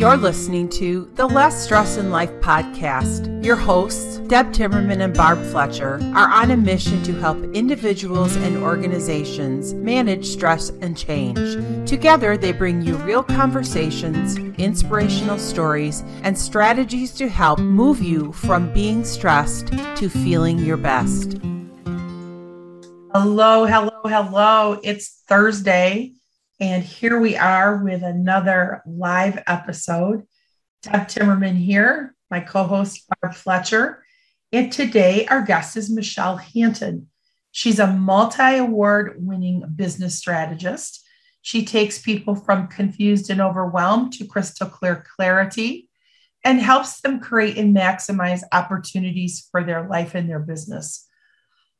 You're listening to the Less Stress in Life podcast. Your hosts, Deb Timmerman and Barb Fletcher, are on a mission to help individuals and organizations manage stress and change. Together, they bring you real conversations, inspirational stories, and strategies to help move you from being stressed to feeling your best. Hello, hello, hello. It's Thursday. And here we are with another live episode. Deb Timmerman here, my co host, Barb Fletcher. And today, our guest is Michelle Hanton. She's a multi award winning business strategist. She takes people from confused and overwhelmed to crystal clear clarity and helps them create and maximize opportunities for their life and their business.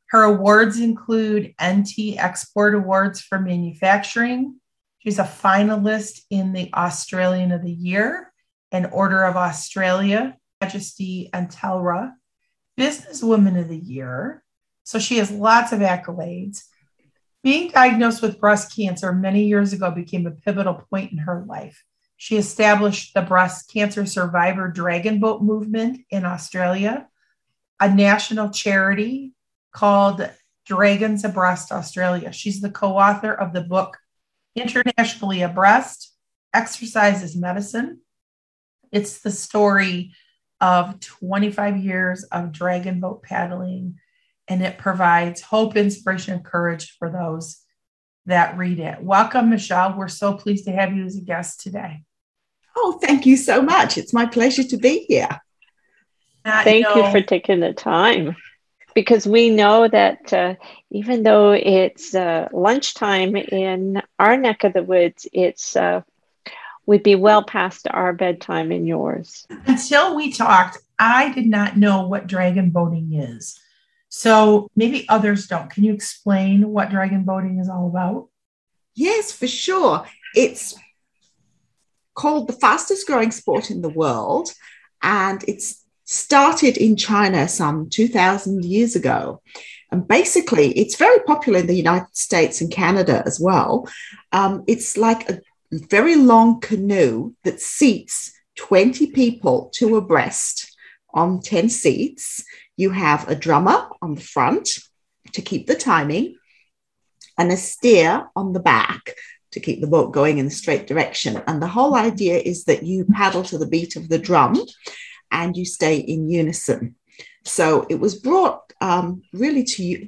Her awards include NT Export Awards for Manufacturing, She's a finalist in the Australian of the Year and Order of Australia, Majesty and Telstra, Businesswoman of the Year. So she has lots of accolades. Being diagnosed with breast cancer many years ago became a pivotal point in her life. She established the Breast Cancer Survivor Dragon Boat movement in Australia, a national charity called Dragons Abreast Australia. She's the co author of the book internationally abreast, exercise is medicine. It's the story of 25 years of dragon boat paddling, and it provides hope, inspiration, and courage for those that read it. Welcome, Michelle. We're so pleased to have you as a guest today. Oh, thank you so much. It's my pleasure to be here. Thank you, know, you for taking the time because we know that uh, even though it's uh, lunchtime in our neck of the woods, it's uh, would be well past our bedtime in yours. Until we talked, I did not know what dragon boating is. So maybe others don't. Can you explain what dragon boating is all about? Yes, for sure. It's called the fastest growing sport in the world, and it's started in China some 2,000 years ago. And basically, it's very popular in the United States and Canada as well. Um, it's like a very long canoe that seats 20 people two abreast on 10 seats. You have a drummer on the front to keep the timing, and a steer on the back to keep the boat going in the straight direction. And the whole idea is that you paddle to the beat of the drum and you stay in unison. So it was brought um, really to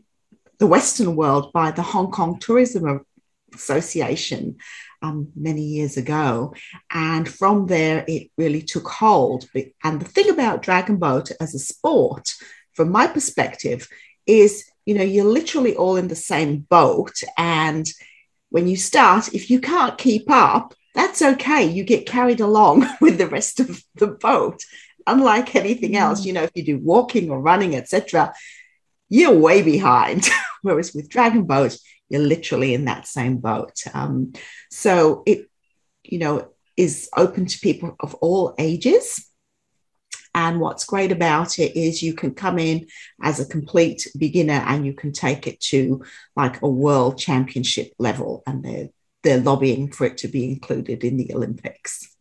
the Western world by the Hong Kong Tourism Association um, many years ago. And from there, it really took hold. And the thing about Dragon Boat as a sport, from my perspective, is you know, you're literally all in the same boat. And when you start, if you can't keep up, that's okay. You get carried along with the rest of the boat unlike anything else, mm. you know, if you do walking or running, etc., you're way behind. Whereas with Dragon Boat, you're literally in that same boat. Um, so it, you know, is open to people of all ages. And what's great about it is you can come in as a complete beginner and you can take it to like a world championship level. And they're, they're lobbying for it to be included in the Olympics.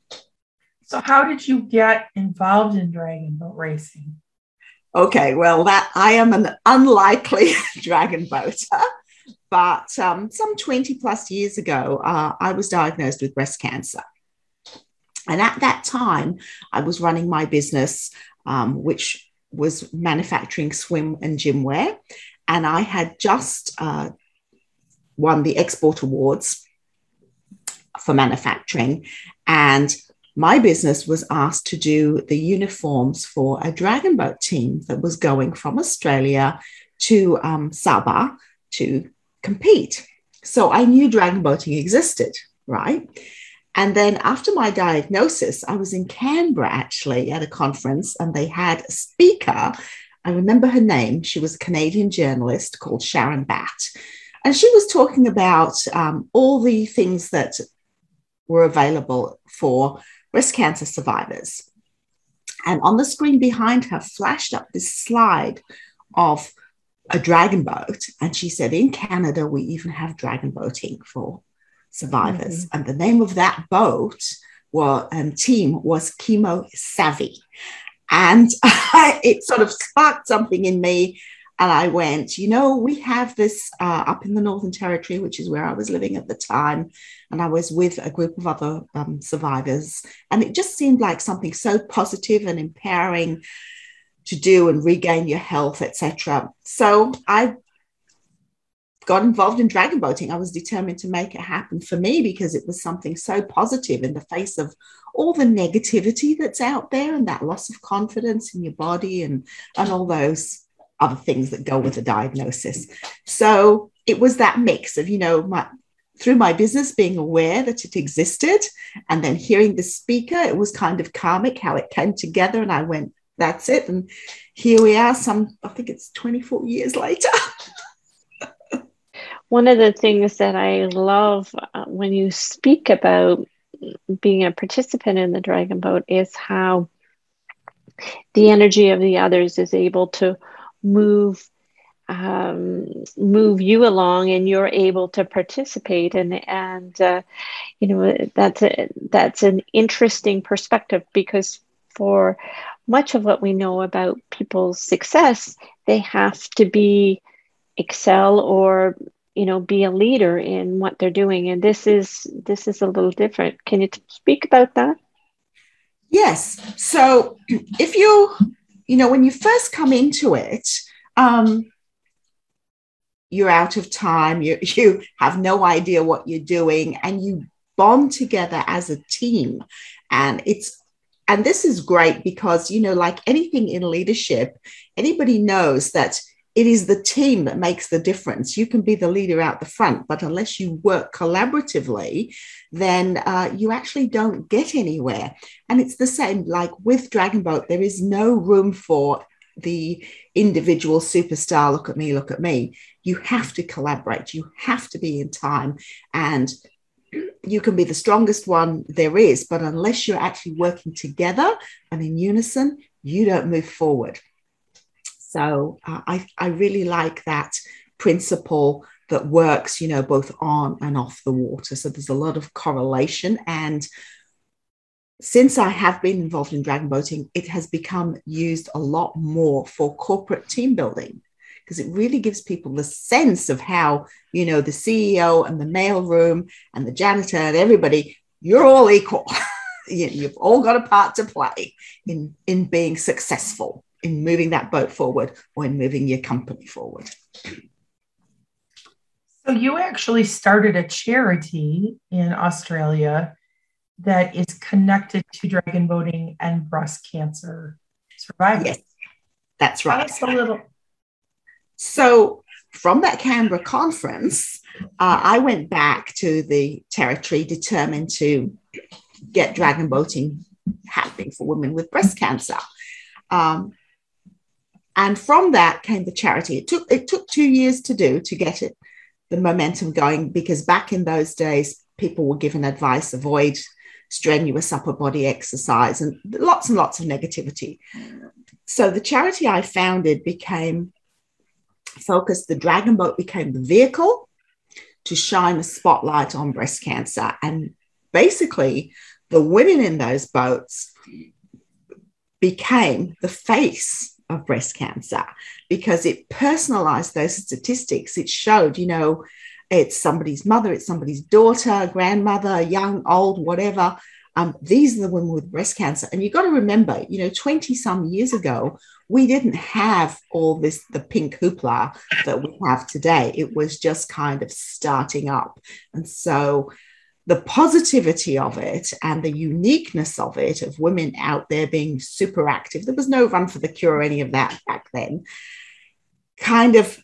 So, how did you get involved in dragon boat racing? Okay, well, that I am an unlikely dragon boater, but um, some 20 plus years ago, uh, I was diagnosed with breast cancer. And at that time, I was running my business, um, which was manufacturing swim and gym wear. And I had just uh, won the export awards for manufacturing. And my business was asked to do the uniforms for a dragon boat team that was going from Australia to um, Sabah to compete. So I knew dragon boating existed, right? And then after my diagnosis, I was in Canberra actually at a conference, and they had a speaker. I remember her name. She was a Canadian journalist called Sharon Batt. And she was talking about um, all the things that were available for breast cancer survivors. And on the screen behind her flashed up this slide of a dragon boat. And she said, In Canada, we even have dragon boating for survivors. Mm-hmm. And the name of that boat well, um, team was chemo savvy. And it sort of sparked something in me. And I went, you know, we have this uh, up in the Northern Territory, which is where I was living at the time. And I was with a group of other um, survivors. And it just seemed like something so positive and empowering to do and regain your health, etc. So I got involved in dragon boating. I was determined to make it happen for me because it was something so positive in the face of all the negativity that's out there and that loss of confidence in your body and, and all those other things that go with the diagnosis. So it was that mix of, you know, my through my business being aware that it existed and then hearing the speaker, it was kind of karmic how it came together. And I went, that's it. And here we are, some, I think it's 24 years later. One of the things that I love uh, when you speak about being a participant in the dragon boat is how the energy of the others is able to move um, move you along and you're able to participate and and uh, you know that's a that's an interesting perspective because for much of what we know about people's success they have to be excel or you know be a leader in what they're doing. And this is this is a little different. Can you speak about that? Yes. So if you you know when you first come into it um you're out of time. You you have no idea what you're doing and you bond together as a team. And it's and this is great because you know like anything in leadership anybody knows that it is the team that makes the difference. You can be the leader out the front, but unless you work collaboratively, then uh, you actually don't get anywhere. And it's the same like with Dragon Boat, there is no room for the individual superstar look at me, look at me. You have to collaborate, you have to be in time. And you can be the strongest one there is, but unless you're actually working together and in unison, you don't move forward. So uh, I, I really like that principle that works, you know, both on and off the water. So there's a lot of correlation. And since I have been involved in dragon boating, it has become used a lot more for corporate team building because it really gives people the sense of how, you know, the CEO and the mailroom and the janitor and everybody, you're all equal. You've all got a part to play in, in being successful in moving that boat forward or in moving your company forward. So, you actually started a charity in Australia that is connected to dragon boating and breast cancer survival. Yes, that's right. Tell a little. So, from that Canberra conference, uh, I went back to the territory determined to get dragon boating happening for women with breast cancer. Um, and from that came the charity. It took it took two years to do to get it the momentum going because back in those days people were given advice avoid strenuous upper body exercise and lots and lots of negativity. So the charity I founded became focused. The Dragon Boat became the vehicle to shine a spotlight on breast cancer, and basically the women in those boats became the face of breast cancer because it personalized those statistics. It showed, you know, it's somebody's mother, it's somebody's daughter, grandmother, young, old, whatever. Um, these are the women with breast cancer. And you've got to remember, you know, 20 some years ago, we didn't have all this, the pink hoopla that we have today. It was just kind of starting up. And so the positivity of it and the uniqueness of it, of women out there being super active, there was no run for the cure or any of that back then, kind of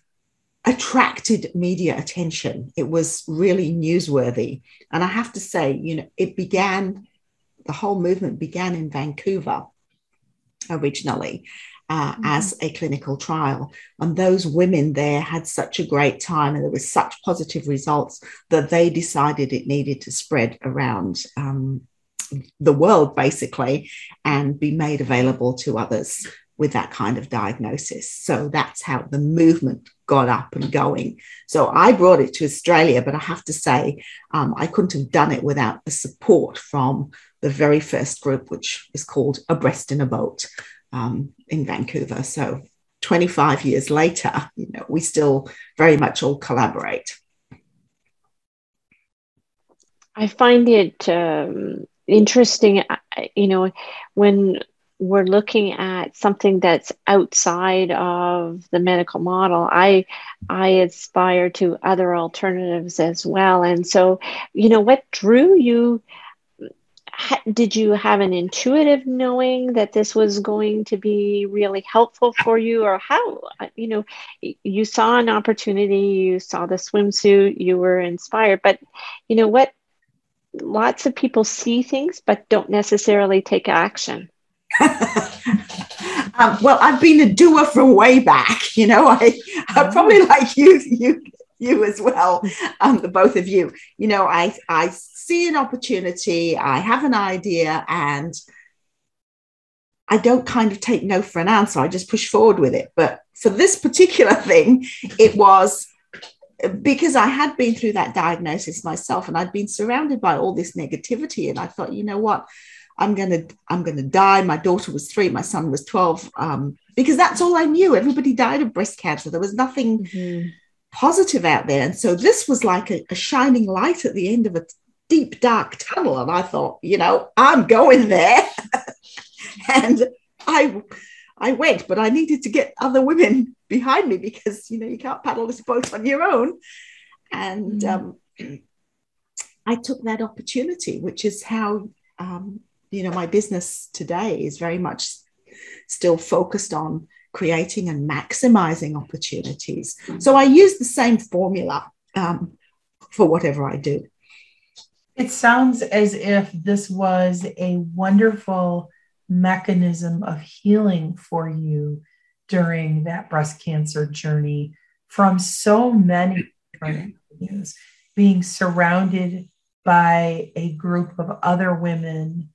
attracted media attention. It was really newsworthy. And I have to say, you know, it began, the whole movement began in Vancouver originally uh, mm-hmm. as a clinical trial. And those women there had such a great time and there was such positive results that they decided it needed to spread around um, the world basically and be made available to others with that kind of diagnosis. So that's how the movement got up and going. So I brought it to Australia, but I have to say, um, I couldn't have done it without the support from the very first group, which is called Abreast in a Boat um, in Vancouver. So 25 years later, you know, we still very much all collaborate. I find it um, interesting, uh, you know, when we're looking at something that's outside of the medical model i i aspire to other alternatives as well and so you know what drew you did you have an intuitive knowing that this was going to be really helpful for you? Or how you know you saw an opportunity you saw the swimsuit you were inspired but you know what? Lots of people see things but don't necessarily take action. Um, well i've been a doer from way back you know i i probably like you you you as well um, the both of you. You know i i see an opportunity, I have an idea, and I don't kind of take no for an answer. I just push forward with it. But for this particular thing, it was because I had been through that diagnosis myself and I'd been surrounded by all this negativity. And I thought, you know what? I'm gonna I'm gonna die. My daughter was three, my son was 12. Um, because that's all I knew. Everybody died of breast cancer. There was nothing mm-hmm. positive out there. And so this was like a, a, shining light at the end of a deep, dark tunnel. And I thought, you know, I'm going there. and I I went, but I needed to get other women behind me because you know you can't paddle this boat on your own. And mm. um, I took that opportunity, which is how um, you know my business today is very much still focused on creating and maximizing opportunities. So I use the same formula um, for whatever I do. It sounds as if this was a wonderful mechanism of healing for you during that breast cancer journey from so many being surrounded by a group of other women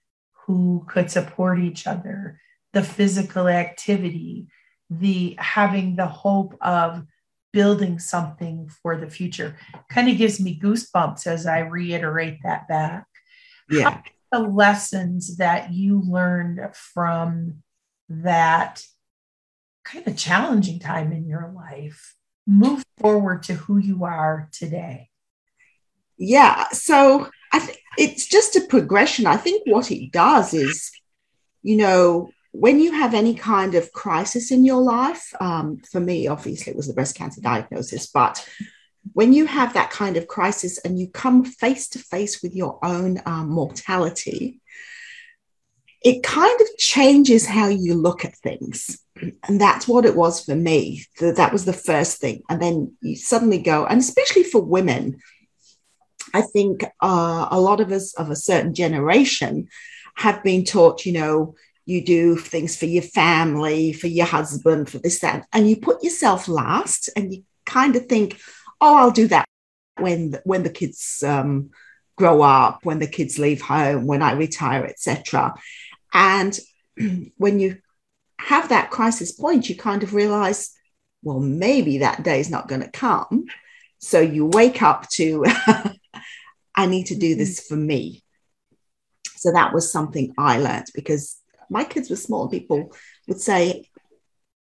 who could support each other, the physical activity, the having the hope of building something for the future. Kind of gives me goosebumps as I reiterate that back. Yeah. the lessons that you learned from that kind of challenging time in your life move forward to who you are today? Yeah. So I think it's just a progression. I think what it does is, you know, when you have any kind of crisis in your life, um, for me, obviously, it was the breast cancer diagnosis, but when you have that kind of crisis and you come face to face with your own um, mortality, it kind of changes how you look at things. And that's what it was for me. That was the first thing. And then you suddenly go, and especially for women, I think uh, a lot of us of a certain generation have been taught, you know, you do things for your family, for your husband, for this, that, and you put yourself last and you kind of think, oh, I'll do that when, when the kids um, grow up, when the kids leave home, when I retire, etc. And when you have that crisis point, you kind of realize, well, maybe that day is not going to come. So you wake up to, I need to do this for me. So that was something I learned because my kids were small, people would say,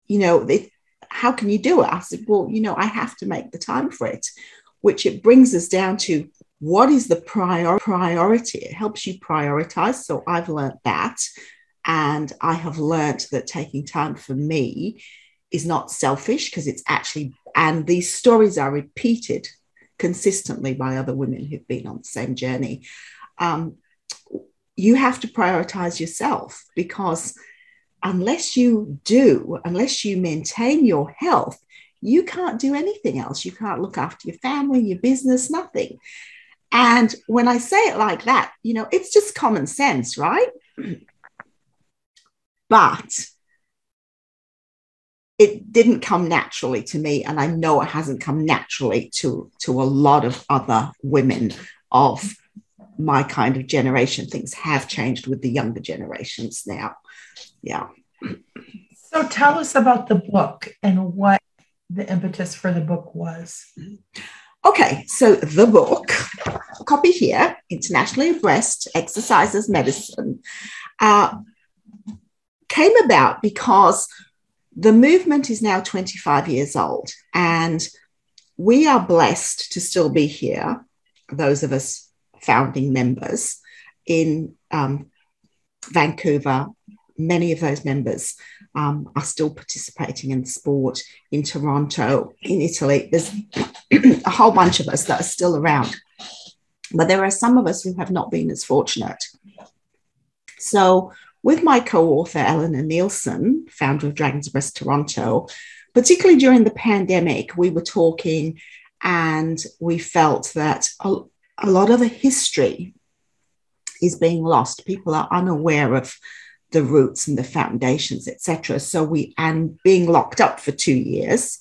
you know, they, how can you do it? I said, well, you know, I have to make the time for it, which it brings us down to what is the prior priority? It helps you prioritize. So I've learned that. And I have learned that taking time for me is not selfish because it's actually, and these stories are repeated consistently by other women who've been on the same journey. Um, you have to prioritize yourself because unless you do, unless you maintain your health, you can't do anything else. You can't look after your family, your business, nothing. And when I say it like that, you know, it's just common sense, right? but it didn't come naturally to me and i know it hasn't come naturally to to a lot of other women of my kind of generation. Things have changed with the younger generations now. Yeah. So tell us about the book and what the impetus for the book was. Okay, so the book, copy here, Internationally Breast Exercises Medicine, uh, came about because the movement is now 25 years old and we are blessed to still be here, those of us founding members in um, Vancouver. Many of those members um, are still participating in sport in Toronto, in Italy. There's a whole bunch of us that are still around, but there are some of us who have not been as fortunate. So, with my co author, Eleanor Nielsen, founder of Dragons Abreast Toronto, particularly during the pandemic, we were talking and we felt that a, lot of the history is being lost. People are unaware of the roots and the foundations, etc. So we and being locked up for two years,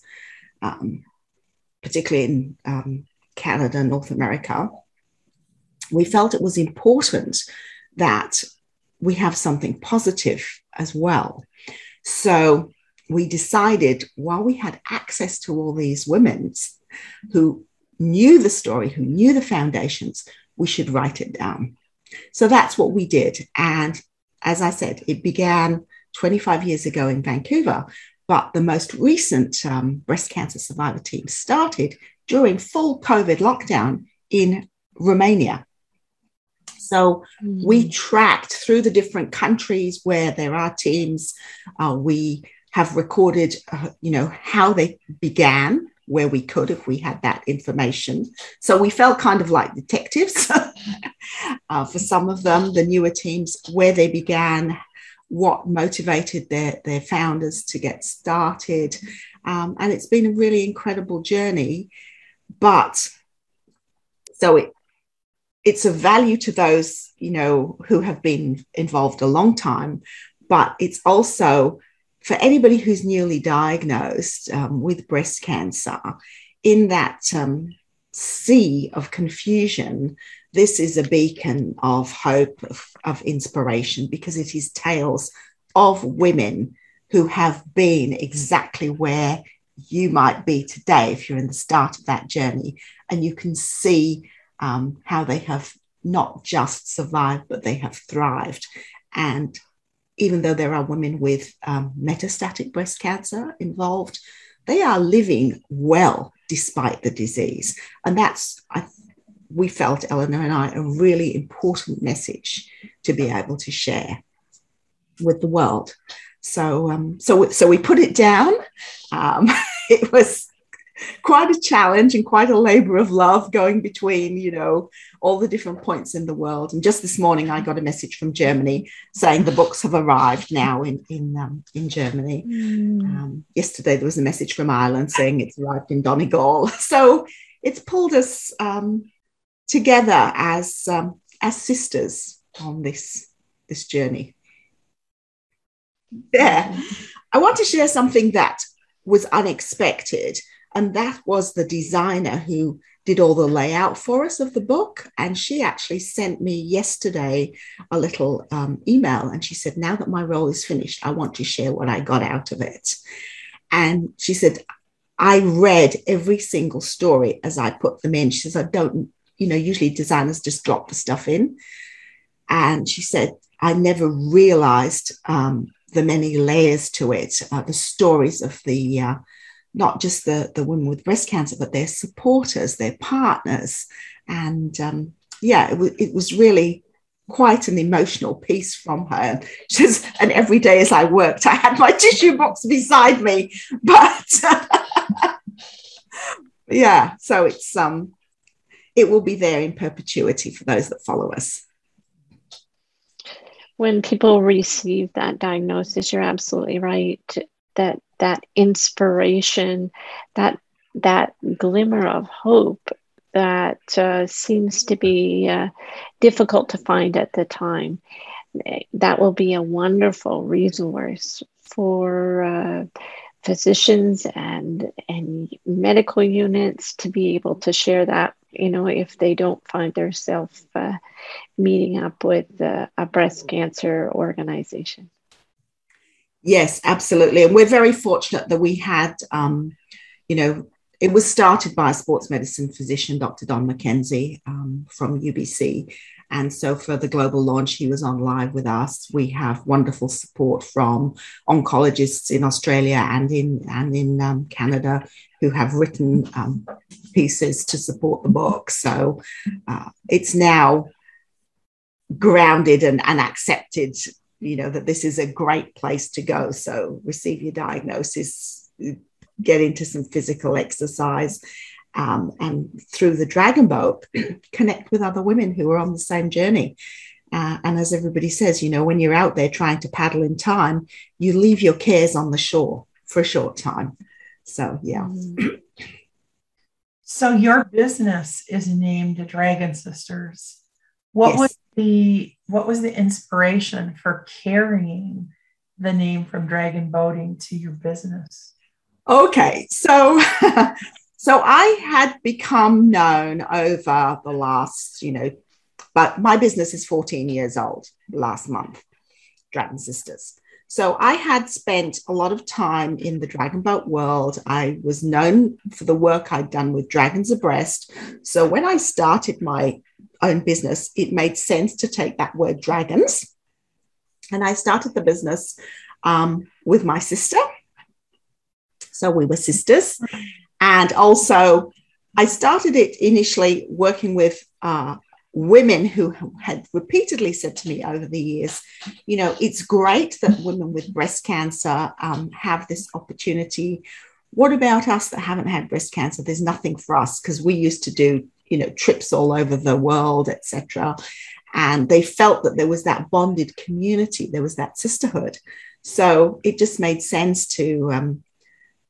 um, particularly in um, Canada, North America, we felt it was important that we have something positive as well. So we decided while we had access to all these women who knew the story, who knew the foundations, we should write it down. So that's what we did. And as I said, it began 25 years ago in Vancouver, but the most recent um, breast cancer survivor team started during full COVID lockdown in Romania. So mm-hmm. we tracked through the different countries where there are teams. Uh, we have recorded, uh, you know, how they began, where we could if we had that information. So we felt kind of like detectives uh, for some of them, the newer teams, where they began, what motivated their, their founders to get started. Um, and it's been a really incredible journey. But so it, it's a value to those, you know, who have been involved a long time, but it's also for anybody who's newly diagnosed um, with breast cancer, in that um, sea of confusion, this is a beacon of hope, of, of inspiration, because it is tales of women who have been exactly where you might be today if you're in the start of that journey. And you can see um, how they have not just survived, but they have thrived. And even though there are women with um, metastatic breast cancer involved, they are living well despite the disease. And that's, I, we felt, Eleanor and I, a really important message to be able to share with the world. So, um, so, so we put it down. Um, it was quite a challenge and quite a labor of love going between, you know, all the different points in the world. And just this morning, I got a message from Germany saying the books have arrived now in in um, in Germany. Mm. Um, yesterday, there was a message from Ireland saying it's arrived in Donegal. So it's pulled us um, together as um, as sisters on this this journey. Yeah, I want to share something that was unexpected and that was the designer who did all the layout for us of the book. And she actually sent me yesterday a little um, email and she said, Now that my role is finished, I want to share what I got out of it. And she said, I read every single story as I put them in. She says, I don't, you know, usually designers just drop the stuff in. And she said, I never realized um, the many layers to it, uh, the stories of the uh, not just the, the women with breast cancer, but their supporters, their partners. And um, yeah, it, w- it was really quite an emotional piece from her. Says, and every day as I worked, I had my tissue box beside me. But yeah, so it's um it will be there in perpetuity for those that follow us. When people receive that diagnosis, you're absolutely right that that inspiration, that that glimmer of hope that uh, seems to be uh, difficult to find at the time. That will be a wonderful resource for uh, physicians and and medical units to be able to share that. You know, if they don't find themselves uh, meeting up with uh, a breast cancer organization. Yes, absolutely. And we're very fortunate that we had, um, you know, it was started by a sports medicine physician, Dr. Don McKenzie um, from UBC. And so for the global launch, he was on live with us. We have wonderful support from oncologists in Australia and in and in um, Canada who have written um, pieces to support the book. So uh, it's now grounded and, and accepted, you know, that this is a great place to go. So receive your diagnosis, get into some physical exercise, um, and through the dragon boat, connect with other women who are on the same journey. Uh, and as everybody says, you know, when you're out there trying to paddle in time, you leave your cares on the shore for a short time. So, yeah. So, your business is named Dragon Sisters. What yes. was the what was the inspiration for carrying the name from Dragon Boating to your business? Okay, so so I had become known over the last, you know, but my business is 14 years old last month, Dragon Sisters. So I had spent a lot of time in the dragon boat world. I was known for the work I'd done with Dragons Abreast. So when I started my own business, it made sense to take that word dragons. And I started the business um, with my sister. So we were sisters. And also, I started it initially working with uh, women who had repeatedly said to me over the years, you know, it's great that women with breast cancer um, have this opportunity. What about us that haven't had breast cancer? There's nothing for us because we used to do, you know, trips all over the world, etc. And they felt that there was that bonded community, there was that sisterhood. So it just made sense to um,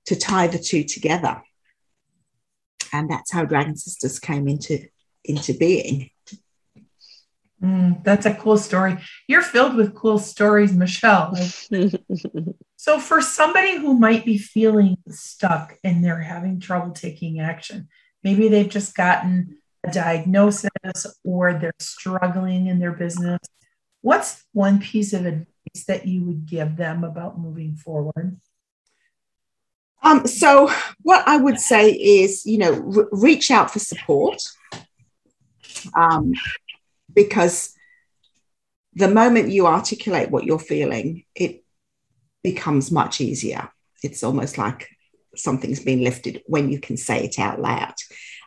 to tie the two together, and that's how Dragon Sisters came into into being. Mm, that's a cool story. You're filled with cool stories, Michelle. so, for somebody who might be feeling stuck and they're having trouble taking action, maybe they've just gotten a diagnosis or they're struggling in their business, what's one piece of advice that you would give them about moving forward? Um, so, what I would say is, you know, re- reach out for support. Um, because the moment you articulate what you're feeling, it becomes much easier. It's almost like something's been lifted when you can say it out loud.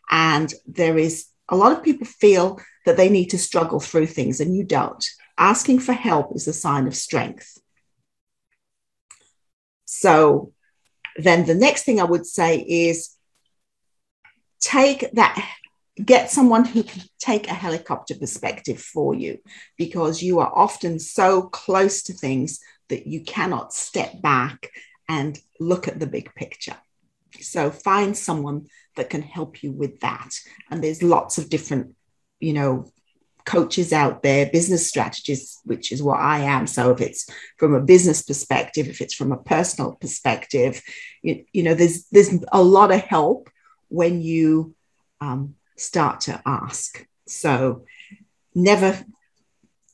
And there is a lot of people feel that they need to struggle through things, and you don't. Asking for help is a sign of strength. So, then the next thing I would say is take that get someone who can take a helicopter perspective for you because you are often so close to things that you cannot step back and look at the big picture. So find someone that can help you with that. And there's lots of different, you know, coaches out there, business strategists, which is what I am. So if it's from a business perspective, if it's from a personal perspective, you, you know, there's there's a lot of help when you um, start to ask. So never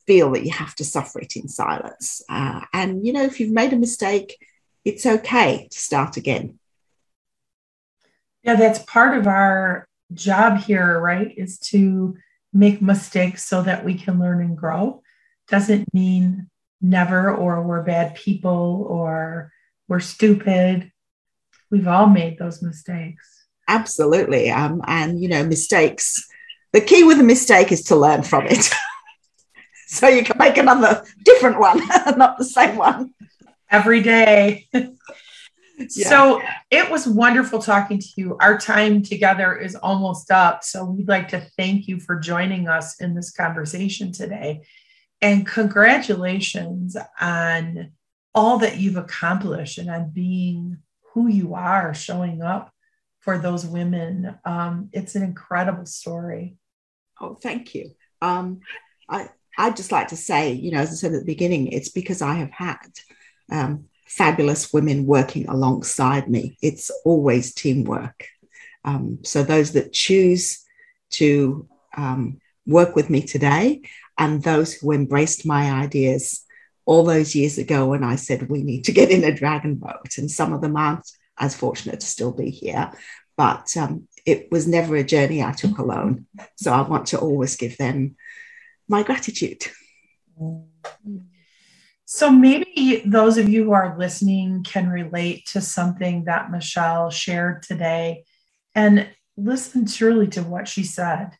feel that you have to suffer it in silence. Uh, and, you know, if you've made a mistake, it's okay to start again. Yeah, that's part of our job here, right? Is to make mistakes so that we can learn and grow. Doesn't mean never or we're bad people or we're stupid. We've all made those mistakes. Absolutely. Um, and, you know, mistakes, the key with a mistake is to learn from it. so you can make another different one, not the same one. Every day. yeah. So it was wonderful talking to you. Our time together is almost up. So we'd like to thank you for joining us in this conversation today. And congratulations on all that you've accomplished and on being who you are, showing up for those women. Um, it's an incredible story. Oh, thank you. Um, I I'd just like to say, you know, as I said at the beginning, it's because I have had um, fabulous women working alongside me. It's always teamwork. Um, so those that choose to um, work with me today, and those who embraced my ideas all those years ago when I said we need to get in a dragon boat, and some of them aren't as fortunate to still be here. but um, it was never a journey I took alone. So I want to always give them my gratitude. So maybe those of you who are listening can relate to something that Michelle shared today and listen truly to what she said.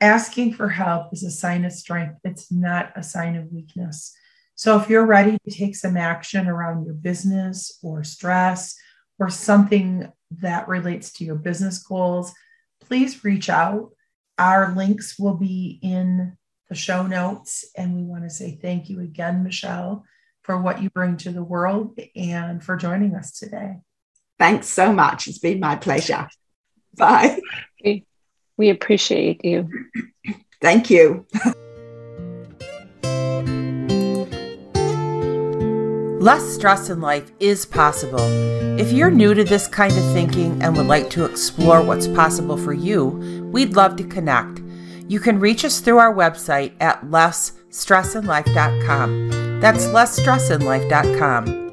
Asking for help is a sign of strength, it's not a sign of weakness. So if you're ready to take some action around your business or stress or something that relates to your business goals, please reach out. Our links will be in the show notes. And we want to say thank you again, Michelle, for what you bring to the world and for joining us today. Thanks so much. It's been my pleasure. Bye. We appreciate you. Thank you. Less stress in life is possible. If you're new to this kind of thinking and would like to explore what's possible for you, we'd love to connect. You can reach us through our website at lessstressinlife.com. That's lessstressinlife.com.